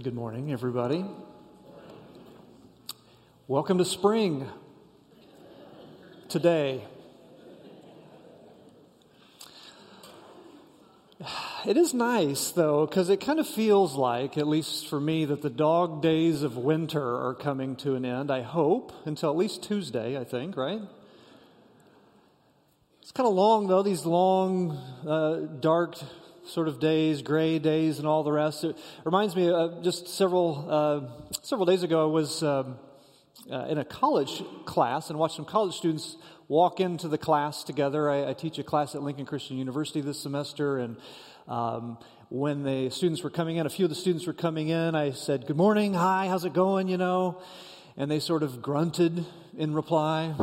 Good morning, everybody. Welcome to spring today. It is nice, though, because it kind of feels like, at least for me, that the dog days of winter are coming to an end. I hope, until at least Tuesday, I think, right? It's kind of long, though, these long, uh, dark sort of days, gray days, and all the rest. It reminds me of just several, uh, several days ago, I was um, uh, in a college class and watched some college students walk into the class together. I, I teach a class at Lincoln Christian University this semester, and um, when the students were coming in, a few of the students were coming in, I said, Good morning, hi, how's it going, you know? And they sort of grunted in reply.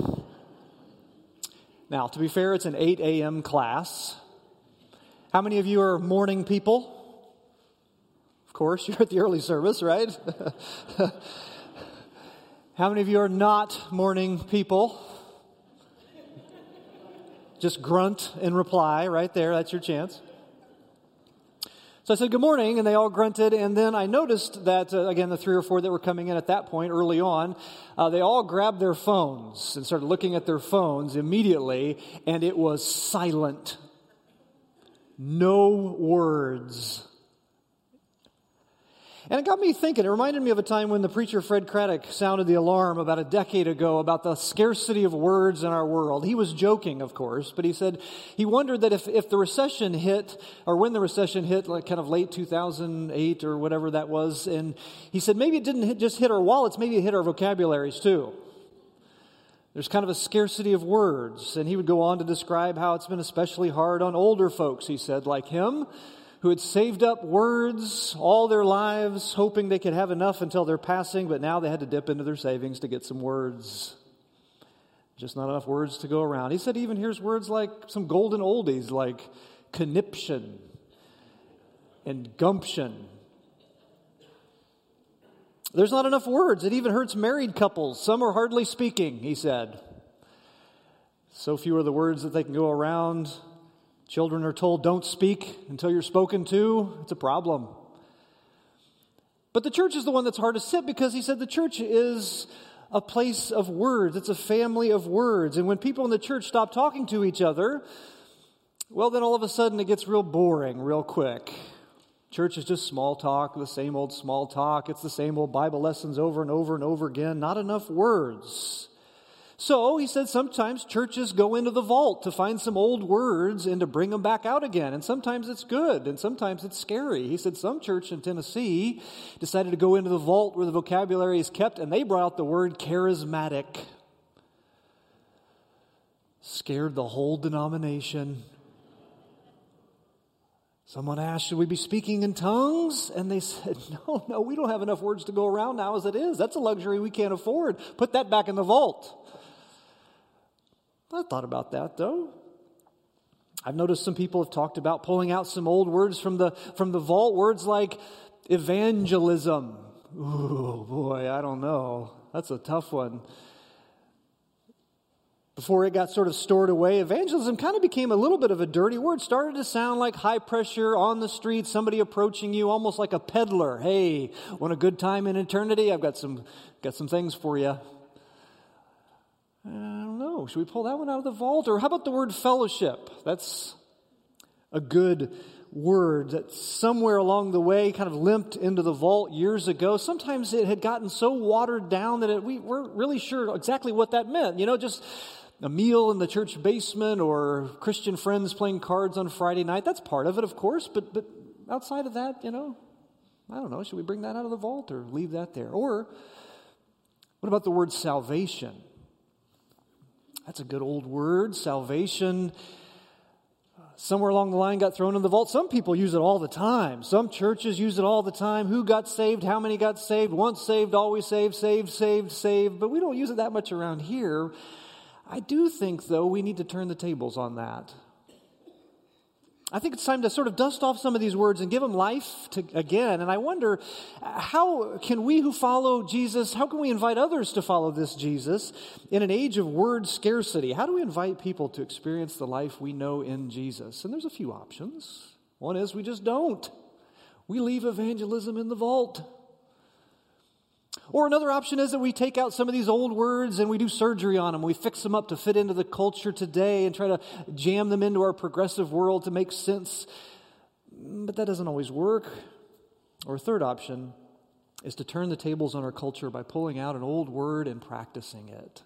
Now, to be fair, it's an 8 a.m. class. How many of you are morning people? Of course, you're at the early service, right? How many of you are not morning people? Just grunt in reply right there. That's your chance. So I said, Good morning, and they all grunted. And then I noticed that, uh, again, the three or four that were coming in at that point early on, uh, they all grabbed their phones and started looking at their phones immediately, and it was silent no words. And it got me thinking. It reminded me of a time when the preacher Fred Craddock sounded the alarm about a decade ago about the scarcity of words in our world. He was joking, of course, but he said he wondered that if, if the recession hit, or when the recession hit, like kind of late 2008 or whatever that was, and he said maybe it didn't hit, just hit our wallets, maybe it hit our vocabularies too. There's kind of a scarcity of words. And he would go on to describe how it's been especially hard on older folks, he said, like him, who had saved up words all their lives, hoping they could have enough until their passing, but now they had to dip into their savings to get some words. Just not enough words to go around. He said, he even hears words like some golden oldies like conniption and gumption there's not enough words. It even hurts married couples. Some are hardly speaking, he said. So few are the words that they can go around. Children are told, don't speak until you're spoken to. It's a problem. But the church is the one that's hard to sit because he said the church is a place of words, it's a family of words. And when people in the church stop talking to each other, well, then all of a sudden it gets real boring real quick. Church is just small talk, the same old small talk. It's the same old Bible lessons over and over and over again. Not enough words. So he said sometimes churches go into the vault to find some old words and to bring them back out again. And sometimes it's good and sometimes it's scary. He said some church in Tennessee decided to go into the vault where the vocabulary is kept and they brought out the word charismatic. Scared the whole denomination. Someone asked, Should we be speaking in tongues? And they said, No, no, we don't have enough words to go around now as it is. That's a luxury we can't afford. Put that back in the vault. I thought about that though. I've noticed some people have talked about pulling out some old words from the, from the vault, words like evangelism. Ooh, boy, I don't know. That's a tough one before it got sort of stored away, evangelism kind of became a little bit of a dirty word. Started to sound like high pressure on the street, somebody approaching you almost like a peddler. Hey, want a good time in eternity? I've got some, got some things for you. I don't know. Should we pull that one out of the vault? Or how about the word fellowship? That's a good word that somewhere along the way kind of limped into the vault years ago. Sometimes it had gotten so watered down that it, we weren't really sure exactly what that meant. You know, just a meal in the church basement or Christian friends playing cards on Friday night. That's part of it, of course, but, but outside of that, you know, I don't know, should we bring that out of the vault or leave that there? Or what about the word salvation? That's a good old word, salvation. Somewhere along the line got thrown in the vault. Some people use it all the time. Some churches use it all the time. Who got saved? How many got saved? Once saved, always saved, saved, saved, saved. But we don't use it that much around here. I do think, though, we need to turn the tables on that. I think it's time to sort of dust off some of these words and give them life to, again. And I wonder, how can we who follow Jesus, how can we invite others to follow this Jesus in an age of word scarcity? How do we invite people to experience the life we know in Jesus? And there's a few options. One is we just don't. We leave evangelism in the vault. Or another option is that we take out some of these old words and we do surgery on them. We fix them up to fit into the culture today and try to jam them into our progressive world to make sense. But that doesn't always work. Or a third option is to turn the tables on our culture by pulling out an old word and practicing it.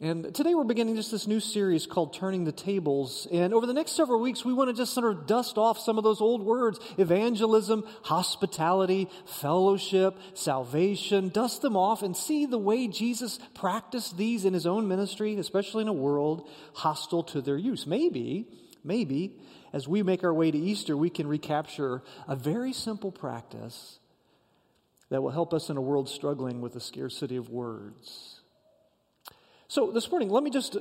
And today we're beginning just this new series called Turning the Tables. And over the next several weeks, we want to just sort of dust off some of those old words evangelism, hospitality, fellowship, salvation, dust them off and see the way Jesus practiced these in his own ministry, especially in a world hostile to their use. Maybe, maybe, as we make our way to Easter, we can recapture a very simple practice that will help us in a world struggling with the scarcity of words. So this morning, let me just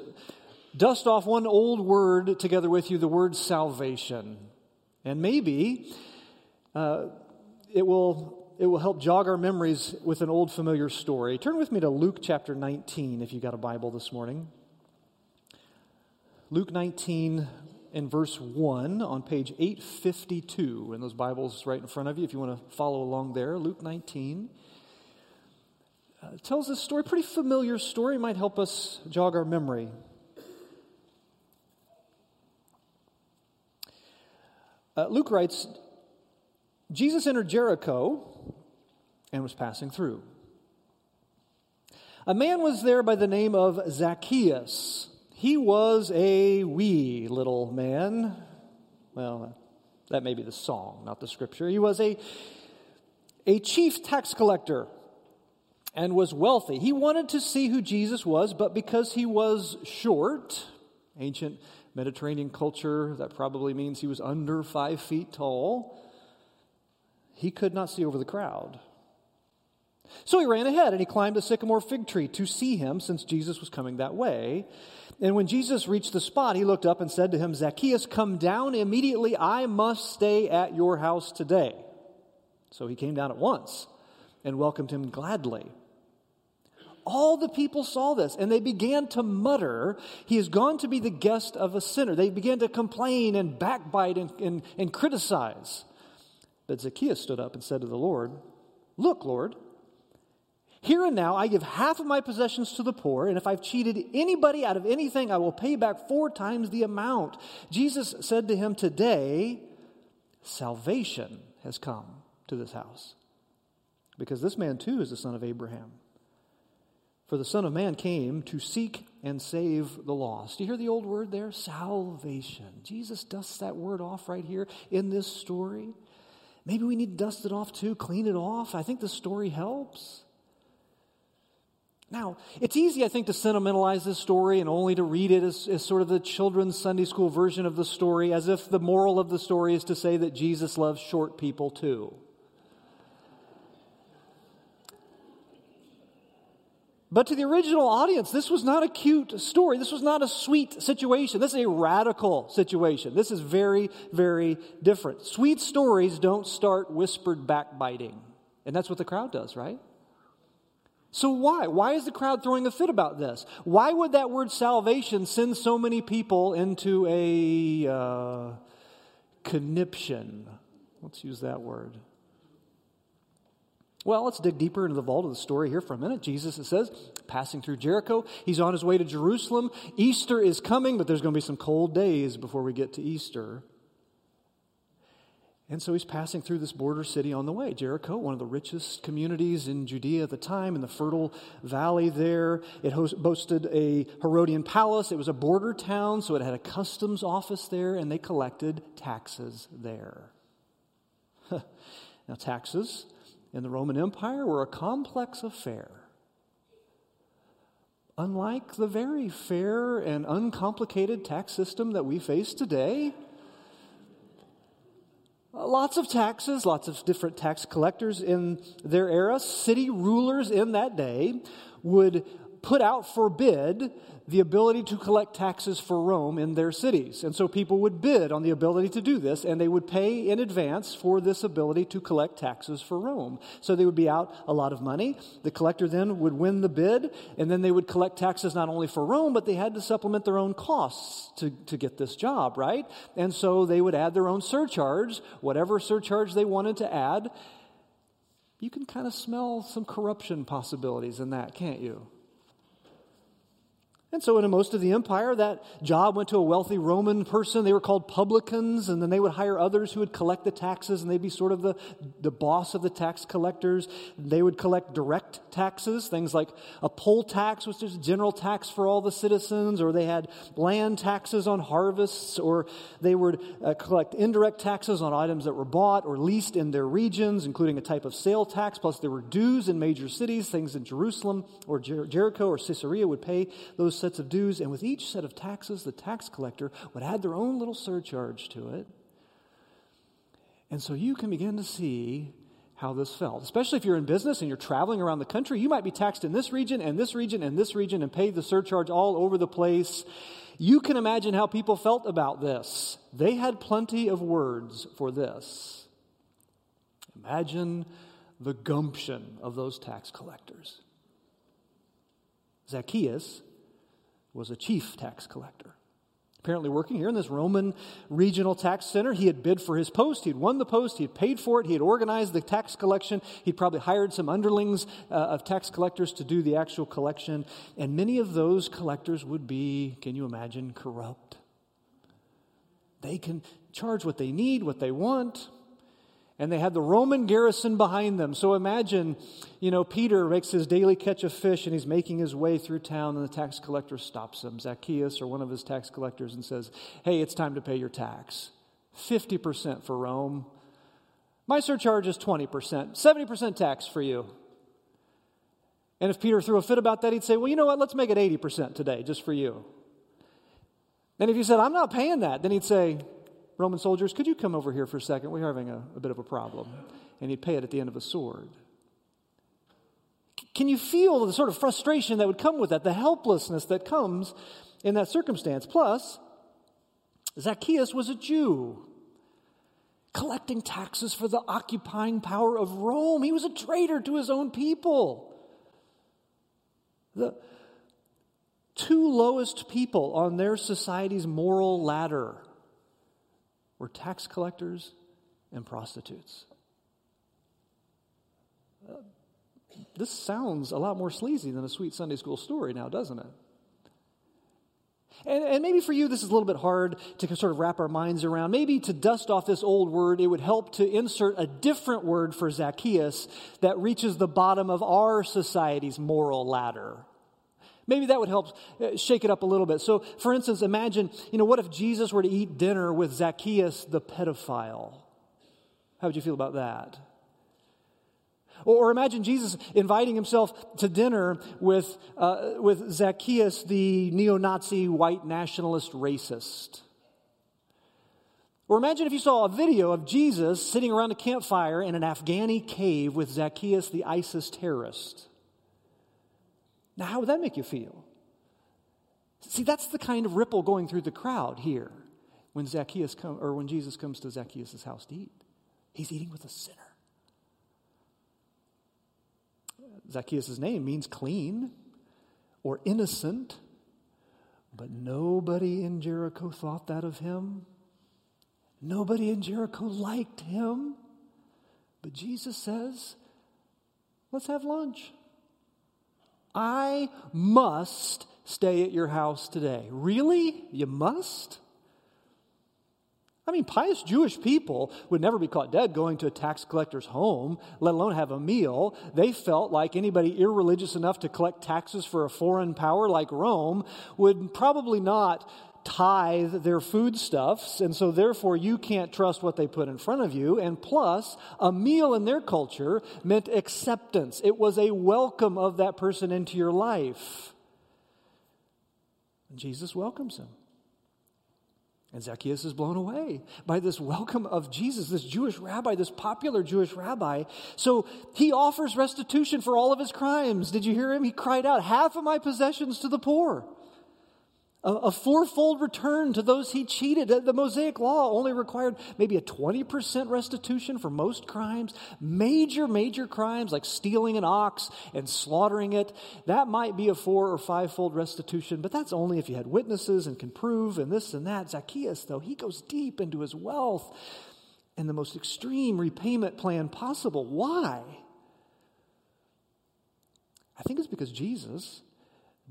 dust off one old word together with you the word salvation. And maybe uh, it, will, it will help jog our memories with an old familiar story. Turn with me to Luke chapter 19 if you got a Bible this morning. Luke 19 and verse 1 on page 852. And those Bibles right in front of you if you want to follow along there. Luke 19 uh, tells this story, pretty familiar story, might help us jog our memory. Uh, Luke writes Jesus entered Jericho and was passing through. A man was there by the name of Zacchaeus. He was a wee little man. Well, that may be the song, not the scripture. He was a, a chief tax collector and was wealthy. He wanted to see who Jesus was, but because he was short, ancient Mediterranean culture, that probably means he was under five feet tall, he could not see over the crowd. So he ran ahead and he climbed a sycamore fig tree to see him since Jesus was coming that way. And when Jesus reached the spot, he looked up and said to him, Zacchaeus, come down immediately. I must stay at your house today. So he came down at once and welcomed him gladly. All the people saw this and they began to mutter, He has gone to be the guest of a sinner. They began to complain and backbite and, and, and criticize. But Zacchaeus stood up and said to the Lord, Look, Lord, here and now I give half of my possessions to the poor, and if I've cheated anybody out of anything, I will pay back four times the amount. Jesus said to him, Today, salvation has come to this house, because this man too is the son of Abraham. For the Son of Man came to seek and save the lost. Do you hear the old word there? Salvation. Jesus dusts that word off right here in this story. Maybe we need to dust it off too, clean it off. I think the story helps. Now, it's easy, I think, to sentimentalize this story and only to read it as, as, sort of the children's Sunday school version of the story, as if the moral of the story is to say that Jesus loves short people too. But to the original audience, this was not a cute story. This was not a sweet situation. This is a radical situation. This is very, very different. Sweet stories don't start whispered backbiting. And that's what the crowd does, right? So why? Why is the crowd throwing a fit about this? Why would that word salvation send so many people into a uh, conniption? Let's use that word. Well, let's dig deeper into the vault of the story here for a minute. Jesus, it says, passing through Jericho. He's on his way to Jerusalem. Easter is coming, but there's going to be some cold days before we get to Easter. And so he's passing through this border city on the way. Jericho, one of the richest communities in Judea at the time, in the fertile valley there. It host, boasted a Herodian palace. It was a border town, so it had a customs office there, and they collected taxes there. now, taxes in the Roman Empire were a complex affair. Unlike the very fair and uncomplicated tax system that we face today, uh, lots of taxes, lots of different tax collectors in their era, city rulers in that day would put out for bid the ability to collect taxes for Rome in their cities. And so people would bid on the ability to do this, and they would pay in advance for this ability to collect taxes for Rome. So they would be out a lot of money. The collector then would win the bid, and then they would collect taxes not only for Rome, but they had to supplement their own costs to, to get this job, right? And so they would add their own surcharge, whatever surcharge they wanted to add you can kind of smell some corruption possibilities in that, can't you? And so, in most of the empire, that job went to a wealthy Roman person. They were called publicans, and then they would hire others who would collect the taxes, and they'd be sort of the, the boss of the tax collectors. They would collect direct taxes, things like a poll tax, which is a general tax for all the citizens, or they had land taxes on harvests, or they would uh, collect indirect taxes on items that were bought or leased in their regions, including a type of sale tax. Plus, there were dues in major cities, things in Jerusalem or Jer- Jericho or Caesarea would pay those sets of dues, and with each set of taxes, the tax collector would add their own little surcharge to it. And so you can begin to see how this felt. Especially if you're in business and you're traveling around the country, you might be taxed in this region and this region and this region and pay the surcharge all over the place. You can imagine how people felt about this. They had plenty of words for this. Imagine the gumption of those tax collectors. Zacchaeus was a chief tax collector. Apparently, working here in this Roman regional tax center, he had bid for his post. He'd won the post. He had paid for it. He had organized the tax collection. He'd probably hired some underlings uh, of tax collectors to do the actual collection. And many of those collectors would be, can you imagine, corrupt. They can charge what they need, what they want and they had the Roman garrison behind them. So imagine, you know, Peter makes his daily catch of fish and he's making his way through town, and the tax collector stops him, Zacchaeus or one of his tax collectors, and says, Hey, it's time to pay your tax. 50% for Rome. My surcharge is 20%, 70% tax for you. And if Peter threw a fit about that, he'd say, Well, you know what? Let's make it 80% today, just for you. And if he said, I'm not paying that, then he'd say, Roman soldiers, could you come over here for a second? We're having a, a bit of a problem. And he'd pay it at the end of a sword. Can you feel the sort of frustration that would come with that, the helplessness that comes in that circumstance? Plus, Zacchaeus was a Jew collecting taxes for the occupying power of Rome. He was a traitor to his own people. The two lowest people on their society's moral ladder were tax collectors and prostitutes. Uh, this sounds a lot more sleazy than a sweet Sunday school story now, doesn't it? And, and, maybe for you, this is a little bit hard to sort of wrap our minds around. Maybe to dust off this old word, it would help to insert a different word for Zacchaeus that reaches the bottom of our society's moral ladder. Maybe that would help uh, shake it up a little bit. So, for instance, imagine, you know, what if Jesus were to eat dinner with Zacchaeus the pedophile? How would you feel about that? Or, imagine Jesus inviting himself to dinner with, uh, with Zacchaeus, the neo Nazi white nationalist racist. Or imagine if you saw a video of Jesus sitting around a campfire in an Afghani cave with Zacchaeus, the ISIS terrorist. Now, how would that make you feel? See, that's the kind of ripple going through the crowd here when Zacchaeus come, or when Jesus comes to Zacchaeus' house to eat. He's eating with a sinner. Zacchaeus' name means clean or innocent, but nobody in Jericho thought that of him. Nobody in Jericho liked him. But Jesus says, let's have lunch. I must stay at your house today. Really? You must? I mean, pious Jewish people would never be caught dead going to a tax collector's home, let alone have a meal. They felt like anybody irreligious enough to collect taxes for a foreign power like Rome would probably not tithe their foodstuffs, and so therefore you can't trust what they put in front of you. And plus, a meal in their culture meant acceptance, it was a welcome of that person into your life. And Jesus welcomes him. And Zacchaeus is blown away by this welcome of Jesus, this Jewish rabbi, this popular Jewish rabbi. So he offers restitution for all of his crimes. Did you hear him? He cried out, Half of my possessions to the poor a, fourfold return to those he cheated. The Mosaic law only required maybe a 20% restitution for most crimes. Major, major crimes like stealing an ox and slaughtering it, that might be a four or fivefold restitution, but that's only if you had witnesses and can prove and this and that. Zacchaeus, though, he goes deep into his wealth and the most extreme repayment plan possible. Why? I think it's because Jesus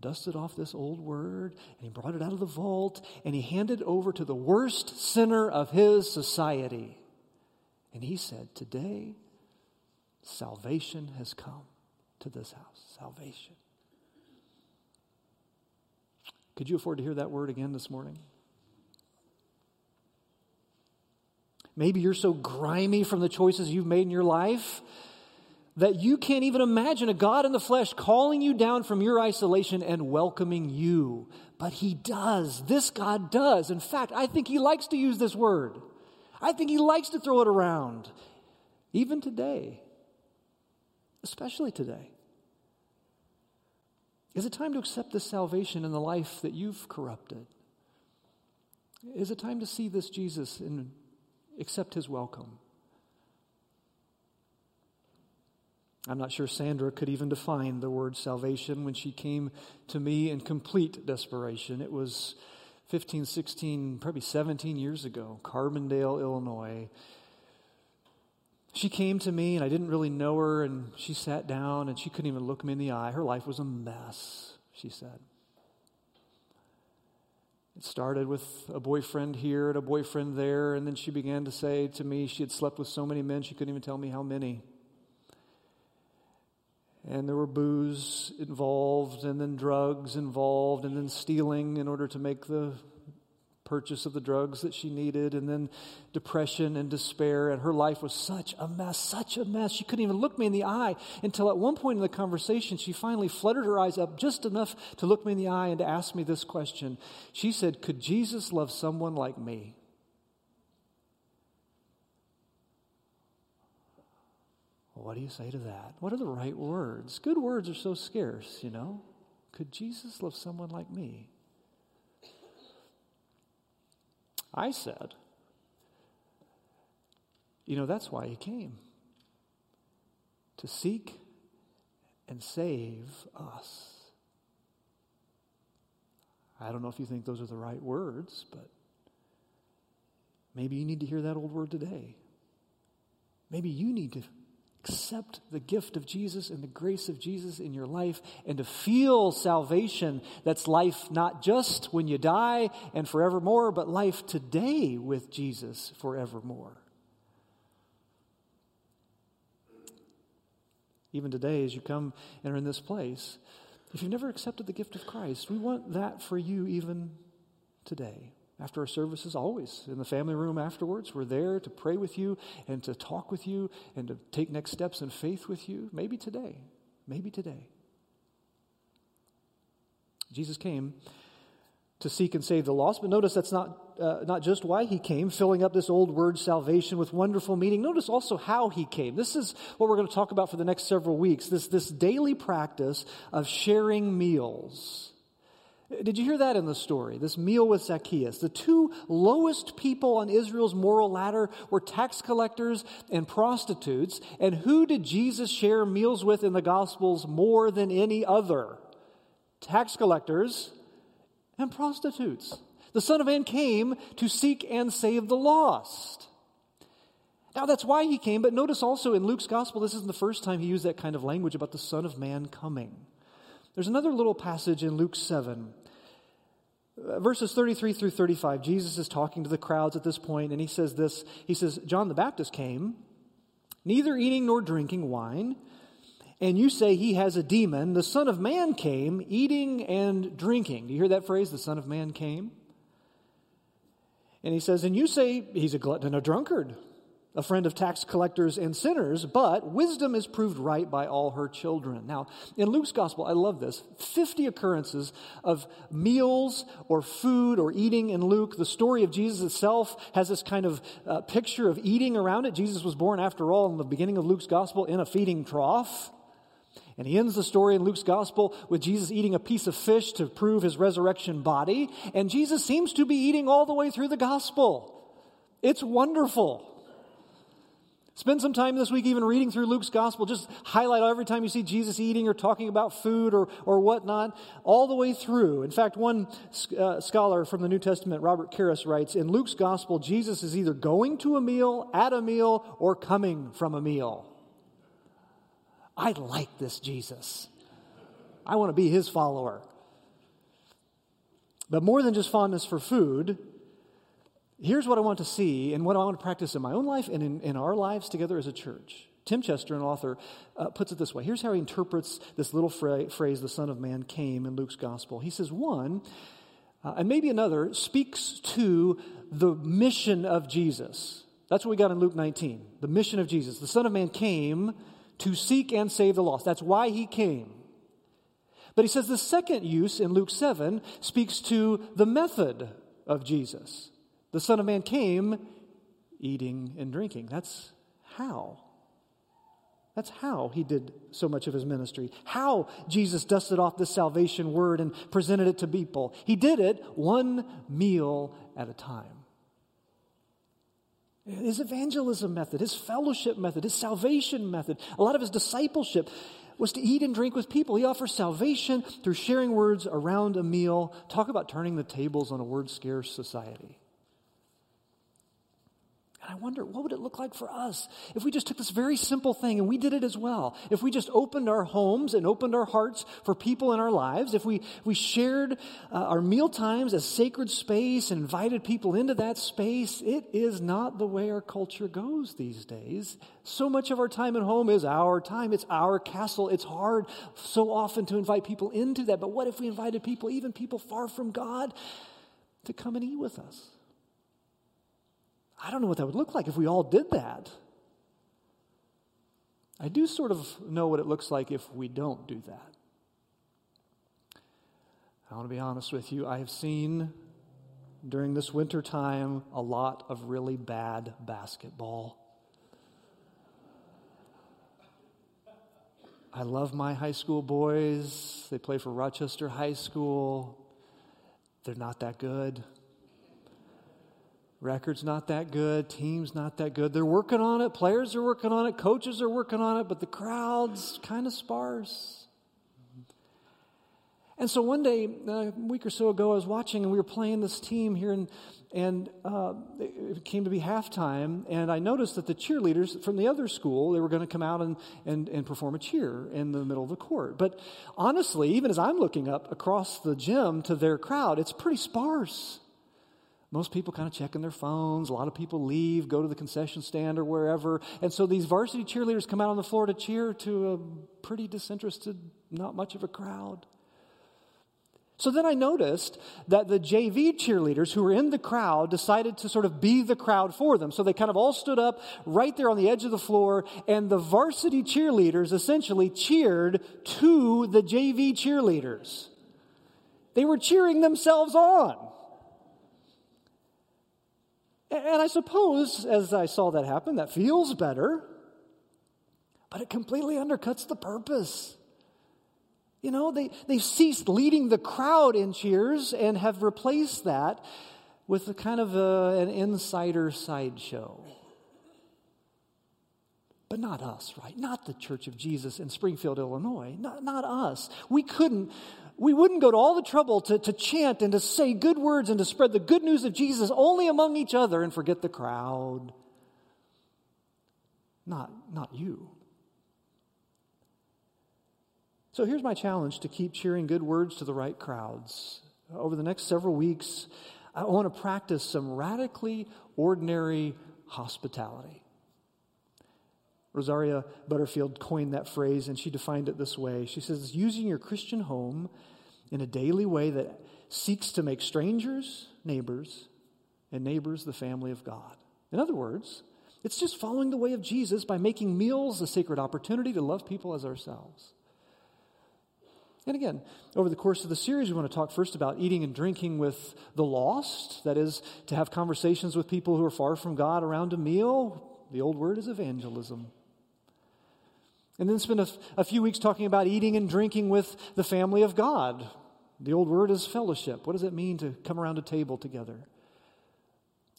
dusted off this old word and he brought it out of the vault and he handed it over to the worst sinner of his society. And he said, Today, salvation has come to this house. Salvation. Could you afford to hear that word again this morning? Maybe you're so grimy from the choices you've made in your life that you can't even imagine a God in the flesh calling you down from your isolation and welcoming you. But He does. This God does. In fact, I think He likes to use this word. I think He likes to throw it around, even today, especially today. Is it time to accept this salvation in the life that you've corrupted? Is it time to see this Jesus and accept his welcome? I'm not sure Sandra could even define the word salvation when she came to me in complete desperation. It was 15, 16, probably 17 years ago, Carbondale, Illinois. She came to me and I didn't really know her, and she sat down and she couldn't even look me in the eye. Her life was a mess, she said. It started with a boyfriend here and a boyfriend there, and then she began to say to me she had slept with so many men she couldn't even tell me how many and there were booze involved, and then drugs involved, and then stealing in order to make the purchase of the drugs that she needed, and then depression and despair. And her life was such a mess, such a mess. She couldn't even look me in the eye until at one point in the conversation, she finally fluttered her eyes up just enough to look me in the eye and to ask me this question. She said, Could Jesus love someone like me? What do you say to that? What are the right words? Good words are so scarce, you know. Could Jesus love someone like me? I said, you know, that's why he came to seek and save us. I don't know if you think those are the right words, but maybe you need to hear that old word today. Maybe you need to accept the gift of Jesus and the grace of Jesus in your life and to feel salvation that's life not just when you die and forevermore, but life today with Jesus forevermore. Even today, as you come and are in this place, if you've never accepted the gift of Christ, we want that for you even today after our services, always in the family room afterwards. We're there to pray with you and to talk with you and to take next steps in faith with you. Maybe today. Maybe today. Jesus came to seek and save the lost, but notice that's not, uh, not just why he came, filling up this old word salvation with wonderful meaning. Notice also how he came. This is what we're going to talk about for the next several weeks this, this daily practice of sharing meals. Did you hear that in the story? This meal with Zacchaeus. The two lowest people on Israel's moral ladder were tax collectors and prostitutes. And who did Jesus share meals with in the Gospels more than any other? Tax collectors and prostitutes. The Son of Man came to seek and save the lost. Now, that's why he came, but notice also in Luke's Gospel, this isn't the first time he used that kind of language about the Son of Man coming. There's another little passage in Luke 7 Uh, verses 33 through 35, Jesus is talking to the crowds at this point, and he says this He says, John the Baptist came, neither eating nor drinking wine, and you say he has a demon. The Son of Man came, eating and drinking. Do you hear that phrase? The Son of Man came? And he says, And you say he's a glutton and a drunkard a friend of tax collectors and sinners, but wisdom is proved right by all her children. Now, in Luke's gospel, I love this 50 occurrences of meals or food or eating in Luke. The story of Jesus itself has this kind of uh, picture of eating around it. Jesus was born, after all, in the beginning of Luke's gospel in a feeding trough. And he ends the story in Luke's gospel with Jesus eating a piece of fish to prove his resurrection body. And Jesus seems to be eating all the way through the gospel. It's wonderful. Spend some time this week even reading through Luke's gospel. Just highlight every time you see Jesus eating or talking about food or, or whatnot, all the way through. In fact, one uh, scholar from the New Testament, Robert Karris, writes In Luke's gospel, Jesus is either going to a meal, at a meal, or coming from a meal. I like this Jesus. I want to be his follower. But more than just fondness for food, here's what I want to see and what I want to practice in my own life and in, in our lives together as a church. Tim Chester, an author, uh, puts it this way. Here's how he interprets this little fra- phrase, the Son of Man came in Luke's gospel. He says, one, uh, and maybe another, speaks to the mission of Jesus. That's what we got in Luke 19. The mission of Jesus. The Son of Man came to seek and save the lost. That's why he came. But he says the second use in Luke 7 speaks to the method of Jesus. The Son of Man came eating and drinking. That's how. That's how he did so much of his ministry. How Jesus dusted off this salvation word and presented it to people. He did it one meal at a time. His evangelism method, his fellowship method, his salvation method, a lot of his discipleship was to eat and drink with people. He offers salvation through sharing words around a meal. Talk about turning the tables on a word scarce society. I wonder, what would it look like for us if we just took this very simple thing and we did it as well? If we just opened our homes and opened our hearts for people in our lives, if we, we shared uh, our meal times as sacred space and invited people into that space, it is not the way our culture goes these days. So much of our time at home is our time, it's our castle. It's hard so often to invite people into that. But what if we invited people, even people far from God, to come and eat with us? I don't know what that would look like if we all did that. I do sort of know what it looks like if we don't do that. I want to be honest with you. I have seen during this winter time a lot of really bad basketball. I love my high school boys. They play for Rochester High School. They're not that good. Record's not that good, team's not that good. They're working on it, players are working on it, coaches are working on it, but the crowd's kind of sparse. And so one day, a week or so ago, I was watching and we were playing this team here, and, and uh, it came to be halftime. And I noticed that the cheerleaders from the other school, they were going to come out and, and, and perform a cheer in the middle of the court. But honestly, even as I'm looking up across the gym to their crowd, it's pretty sparse most people kind of checking their phones. A lot of people leave, go to the concession stand or wherever. And so these varsity cheerleaders come out on the floor to cheer to a pretty disinterested, not much of a crowd. So then I noticed that the JV cheerleaders who were in the crowd decided to sort of be the crowd for them. So they kind of all stood up right there on the edge of the floor, and the varsity cheerleaders essentially cheered to the JV cheerleaders. They were cheering themselves on. And I suppose, as I saw that happen, that feels better, but it completely undercuts the purpose. You know, they, they've ceased leading the crowd in cheers and have replaced that with a kind of a, an insider sideshow. But not us, right? Not the Church of Jesus in Springfield, Illinois. Not, not us. We couldn't we wouldn't go to all the trouble to, to chant and to say good words and to spread the good news of Jesus only among each other and forget the crowd. Not, not you. So here's my challenge to keep cheering good words to the right crowds. Over the next several weeks, I want to practice some radically ordinary hospitality. Rosaria Butterfield coined that phrase and she defined it this way. She says, using your Christian home in a daily way that seeks to make strangers neighbors and neighbors the family of God. In other words, it's just following the way of Jesus by making meals a sacred opportunity to love people as ourselves. And again, over the course of the series, we want to talk first about eating and drinking with the lost. That is, to have conversations with people who are far from God around a meal. The old word is evangelism. And then spend a, a few weeks talking about eating and drinking with the family of God. The old word is fellowship. What does it mean to come around a table together?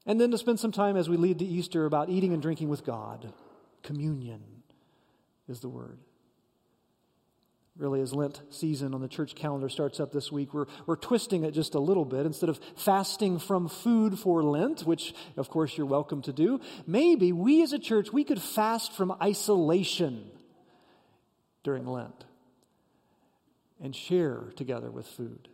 And then to spend some time as we lead to Easter about eating and drinking with God. Communion is the word. Really, as Lent season on the church calendar starts up this week, we're, we're twisting it just a little bit. Instead of fasting from food for Lent, which of course you're welcome to do, maybe we as a church, we could fast from isolation during Lent. and share together with food.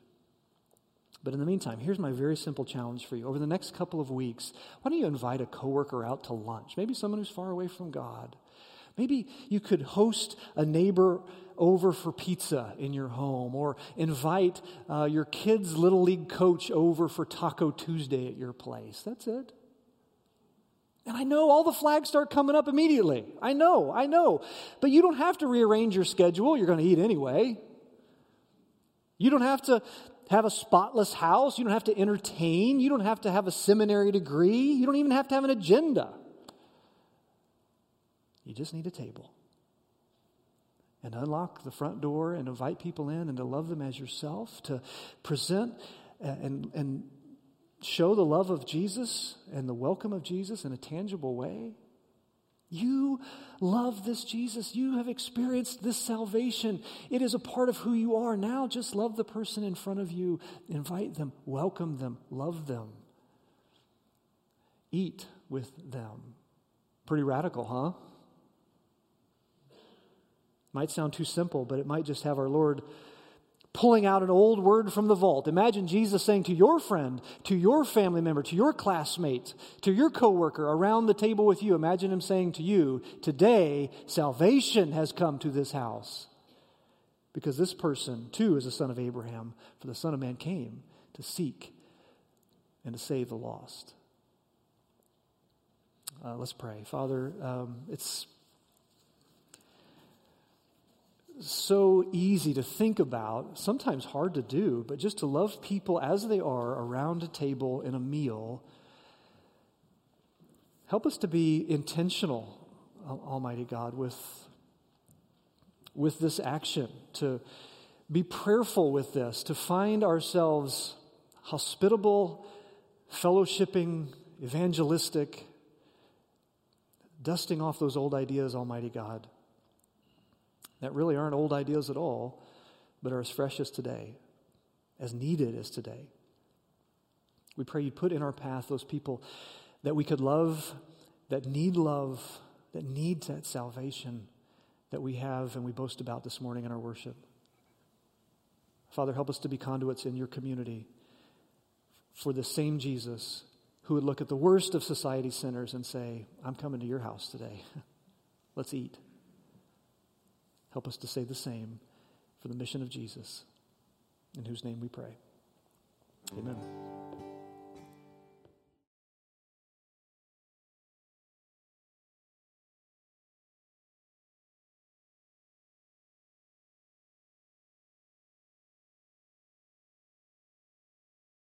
But in the meantime, here's my very simple challenge for you. Over the next couple of weeks, why don't you invite a coworker out to lunch? Maybe someone who's far away from God. Maybe you could host a neighbor over for pizza in your home or invite uh, your kid's little league coach over for Taco Tuesday at your place. That's it. And I know all the flags start coming up immediately. I know, I know. But you don't have to rearrange your schedule. You're going to eat anyway. You don't have to have a spotless house. You don't have to entertain. You don't have to have a seminary degree. You don't even have to have an agenda. You just need a table. And unlock the front door and invite people in and to love them as yourself, to present and, and show the love of Jesus and the welcome of Jesus in a tangible way. You love this Jesus. You have experienced this salvation. It is a part of who you are. Now just love the person in front of you. Invite them, welcome them, love them. Eat with them. Pretty radical, huh? Might sound too simple, but it might just have our Lord pulling out an old word from the vault. Imagine Jesus saying to your friend, to your family member, to your classmate, to your coworker around the table with you, imagine him saying to you, Today, salvation has come to this house. Because this person, too, is a son of Abraham, for the Son of Man came to seek and to save the lost. Uh, let's pray. Father, um, it's so easy to think about, sometimes hard to do, but just to love people as they are around a table in a meal. Help us to be intentional, Almighty God, with, with this action, to be prayerful with this, to find ourselves hospitable, fellowshipping, evangelistic, dusting off those old ideas, Almighty God that really aren't old ideas at all, but are as fresh as today, as needed as today. We pray you put in our path those people that we could love, that need love, that need that salvation that we have and we boast about this morning in our worship. Father, help us to be conduits in your community for the same Jesus who would look at the worst of society sinners and say, I'm coming to your house today. Let's eat. Help us to say the same for the mission of Jesus, in whose name we pray. Amen.